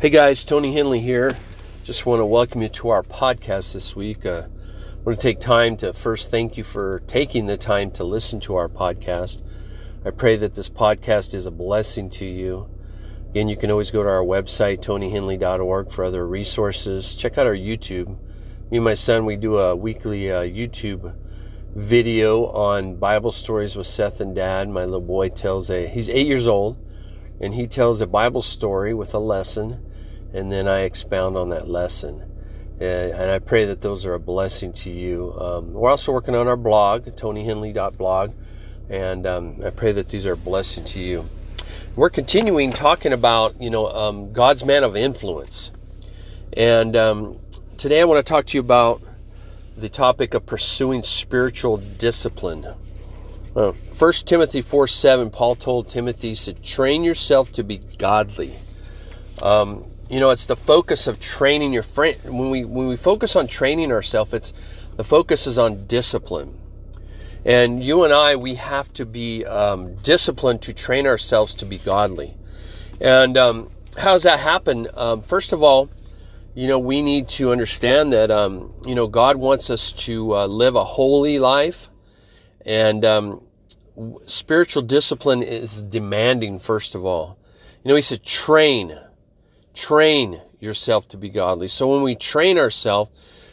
Hey guys, Tony Hendley here. Just want to welcome you to our podcast this week. Uh, I want to take time to first thank you for taking the time to listen to our podcast. I pray that this podcast is a blessing to you. Again, you can always go to our website, tonyhendley.org, for other resources. Check out our YouTube. Me and my son, we do a weekly uh, YouTube video on Bible stories with Seth and Dad. My little boy tells a, he's eight years old, and he tells a Bible story with a lesson and then I expound on that lesson. And I pray that those are a blessing to you. Um, we're also working on our blog, tonyhendley.blog, and um, I pray that these are a blessing to you. We're continuing talking about, you know, um, God's man of influence. And um, today I want to talk to you about the topic of pursuing spiritual discipline. Uh, 1 Timothy 4 7, Paul told Timothy, he said, train yourself to be godly. Um, you know it's the focus of training your friend when we when we focus on training ourselves it's the focus is on discipline. And you and i we have to be um, disciplined to train ourselves to be godly. And um, how does that happen? Um, first of all you know we need to understand that um, you know god wants us to uh, live a holy life. And um, spiritual discipline is demanding first of all. You know he said train train yourself to be godly. So when we train ourselves,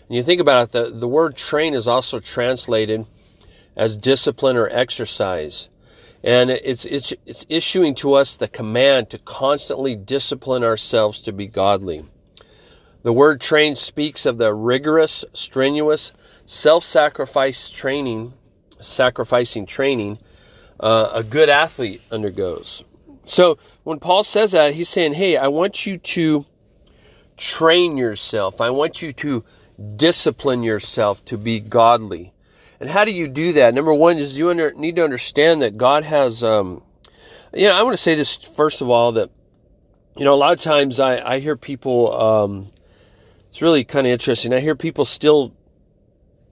and you think about it, the, the word train is also translated as discipline or exercise. And it's, it's, it's issuing to us the command to constantly discipline ourselves to be godly. The word train speaks of the rigorous, strenuous, self-sacrifice training, sacrificing training uh, a good athlete undergoes. So when Paul says that, he's saying, hey, I want you to train yourself. I want you to discipline yourself to be godly. And how do you do that? Number one is you under, need to understand that God has, um, you know, I want to say this first of all that, you know, a lot of times I, I hear people, um, it's really kind of interesting. I hear people still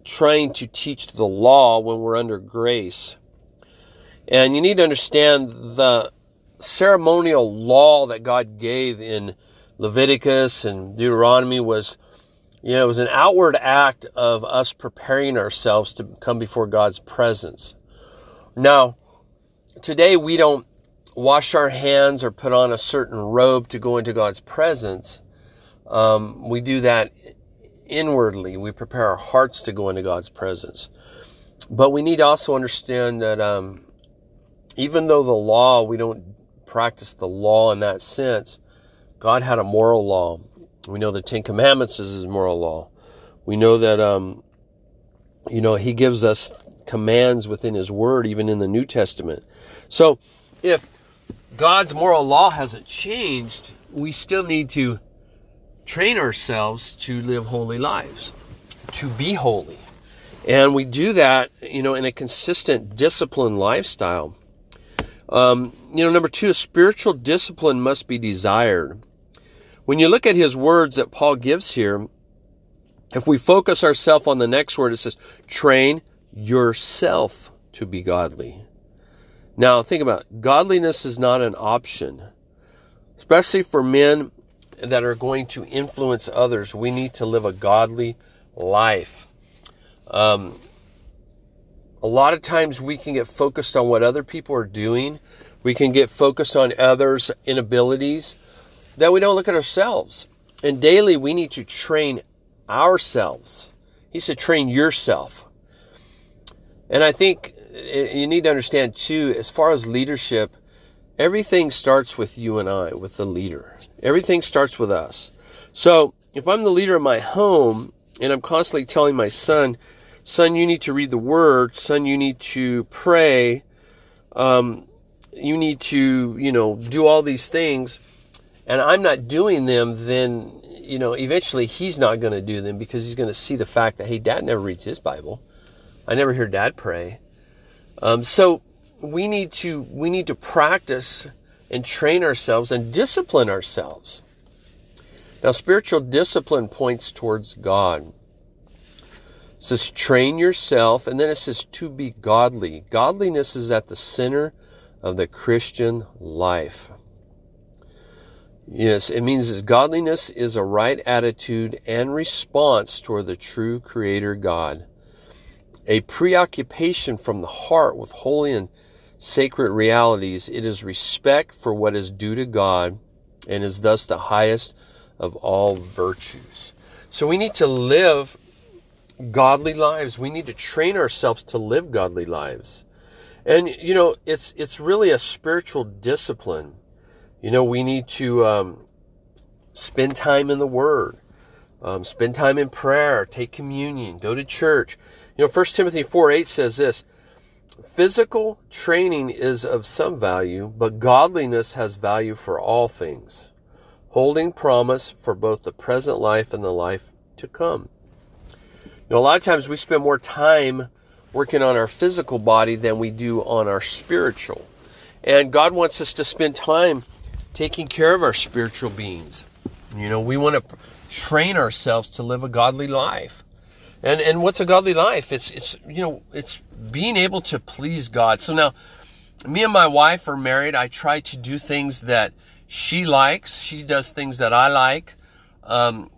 trying to teach the law when we're under grace. And you need to understand the ceremonial law that God gave in Leviticus and Deuteronomy was, you know, it was an outward act of us preparing ourselves to come before God's presence. Now, today we don't wash our hands or put on a certain robe to go into God's presence. Um, we do that inwardly. We prepare our hearts to go into God's presence. But we need to also understand that um, even though the law, we don't practice the law in that sense, God had a moral law. We know the Ten Commandments is His moral law. We know that, um, you know, He gives us commands within His Word, even in the New Testament. So, if God's moral law hasn't changed, we still need to train ourselves to live holy lives, to be holy. And we do that, you know, in a consistent, disciplined lifestyle. Um, you know, number two, spiritual discipline must be desired. When you look at his words that Paul gives here, if we focus ourselves on the next word, it says, train yourself to be godly. Now, think about it. godliness is not an option, especially for men that are going to influence others. We need to live a godly life. Um, a lot of times we can get focused on what other people are doing. We can get focused on others' inabilities that we don't look at ourselves. And daily we need to train ourselves. He said, train yourself. And I think eh, eh, you need to understand too, as far as leadership, everything starts with you and I, with the leader. Everything starts with us. So if I'm the leader of my home and I'm constantly telling my son, son, you need to read the word. Son, you need to pray. Um, you need to, you know, do all these things. And I'm not doing them, then, you know, eventually he's not going to do them because he's going to see the fact that, hey, dad never reads his Bible. I never hear dad pray. Um, so we need to, we need to practice and train ourselves and discipline ourselves. Now, spiritual discipline points towards God. It says, train yourself, and then it says, to be godly. Godliness is at the center of the Christian life. Yes, it means that godliness is a right attitude and response toward the true Creator God. A preoccupation from the heart with holy and sacred realities. It is respect for what is due to God and is thus the highest of all virtues. So we need to live godly lives. We need to train ourselves to live godly lives. And you know, it's it's really a spiritual discipline. You know, we need to um, spend time in the Word, um, spend time in prayer, take communion, go to church. You know, 1 Timothy 4 8 says this Physical training is of some value, but godliness has value for all things, holding promise for both the present life and the life to come. Know, a lot of times we spend more time working on our physical body than we do on our spiritual. And God wants us to spend time taking care of our spiritual beings. You know, we want to train ourselves to live a godly life. And and what's a godly life? It's it's you know, it's being able to please God. So now me and my wife are married. I try to do things that she likes. She does things that I like. Um,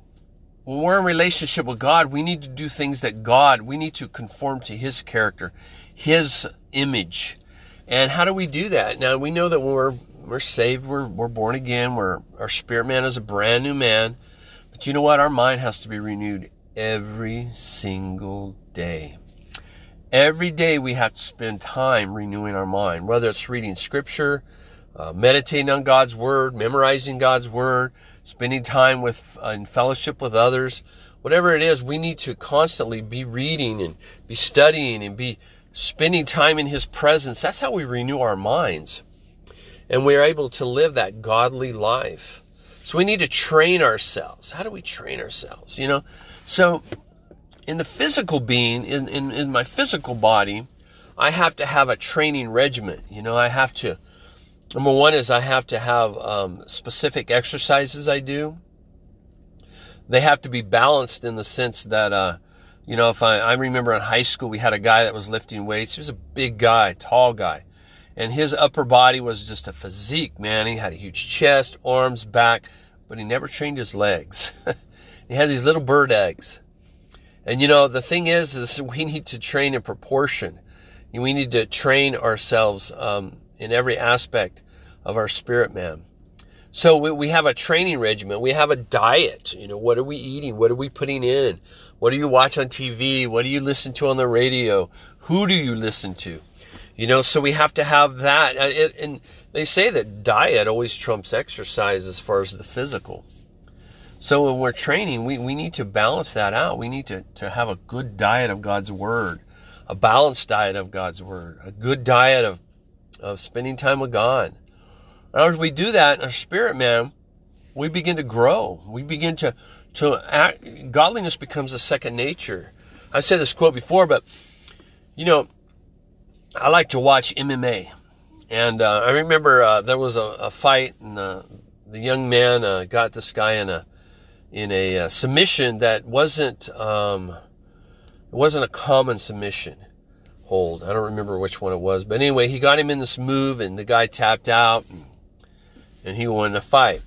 when we're in relationship with God, we need to do things that God, we need to conform to His character, His image. And how do we do that? Now, we know that when we're, we're saved, we're, we're born again, we're, our spirit man is a brand new man. But you know what? Our mind has to be renewed every single day. Every day we have to spend time renewing our mind, whether it's reading scripture, uh, meditating on God's word, memorizing God's word, spending time with uh, in fellowship with others, whatever it is, we need to constantly be reading and be studying and be spending time in His presence. That's how we renew our minds, and we are able to live that godly life. So we need to train ourselves. How do we train ourselves? You know, so in the physical being, in, in, in my physical body, I have to have a training regimen. You know, I have to Number one is I have to have um, specific exercises I do. They have to be balanced in the sense that, uh, you know, if I, I remember in high school, we had a guy that was lifting weights. He was a big guy, tall guy. And his upper body was just a physique, man. He had a huge chest, arms, back, but he never trained his legs. he had these little bird eggs. And you know, the thing is, is we need to train in proportion. We need to train ourselves um, in every aspect of our spirit man. So we, we have a training regimen. We have a diet. You know, what are we eating? What are we putting in? What do you watch on TV? What do you listen to on the radio? Who do you listen to? You know, so we have to have that. Uh, and they say that diet always trumps exercise as far as the physical. So when we're training, we, we need to balance that out. We need to, to have a good diet of God's Word, a balanced diet of God's Word, a good diet of of spending time with God. And as we do that, our spirit man, we begin to grow. We begin to to act. Godliness becomes a second nature. I've said this quote before, but you know, I like to watch MMA, and uh, I remember uh, there was a, a fight, and uh, the young man uh, got this guy in a in a uh, submission that wasn't um, it wasn't a common submission hold. I don't remember which one it was, but anyway, he got him in this move, and the guy tapped out, and, and he won the fight.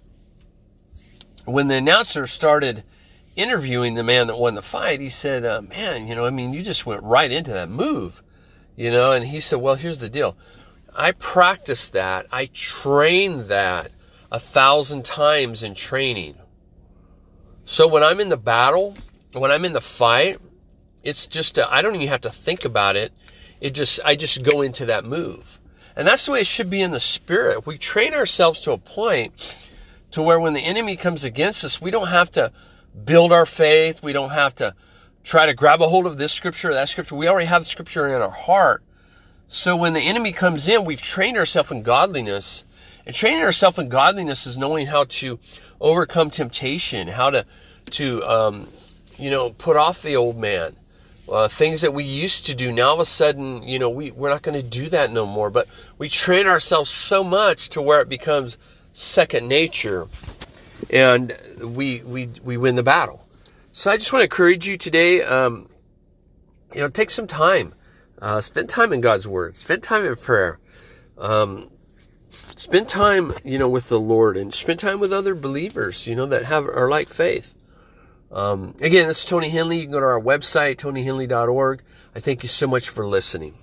When the announcer started interviewing the man that won the fight, he said, uh, "Man, you know, I mean, you just went right into that move, you know." And he said, "Well, here's the deal. I practiced that. I trained that a thousand times in training. So when I'm in the battle, when I'm in the fight." It's just I don't even have to think about it. It just I just go into that move. And that's the way it should be in the spirit. We train ourselves to a point to where when the enemy comes against us, we don't have to build our faith. We don't have to try to grab a hold of this scripture or that scripture. We already have the scripture in our heart. So when the enemy comes in, we've trained ourselves in godliness. And training ourselves in godliness is knowing how to overcome temptation, how to, to, um, you know, put off the old man, uh, things that we used to do. Now all of a sudden you know we, we're not going to do that no more. But we train ourselves so much to where it becomes second nature and we we we win the battle. So i just want to encourage you today um, you know take some time. Uh, spend time in god's word. Spend time in prayer. Um, spend time, you know, with the Lord and spend time with other believers, you know, that have are like faith. Um, again, this is Tony Hendley. You can go to our website, tonyhendley.org. I thank you so much for listening.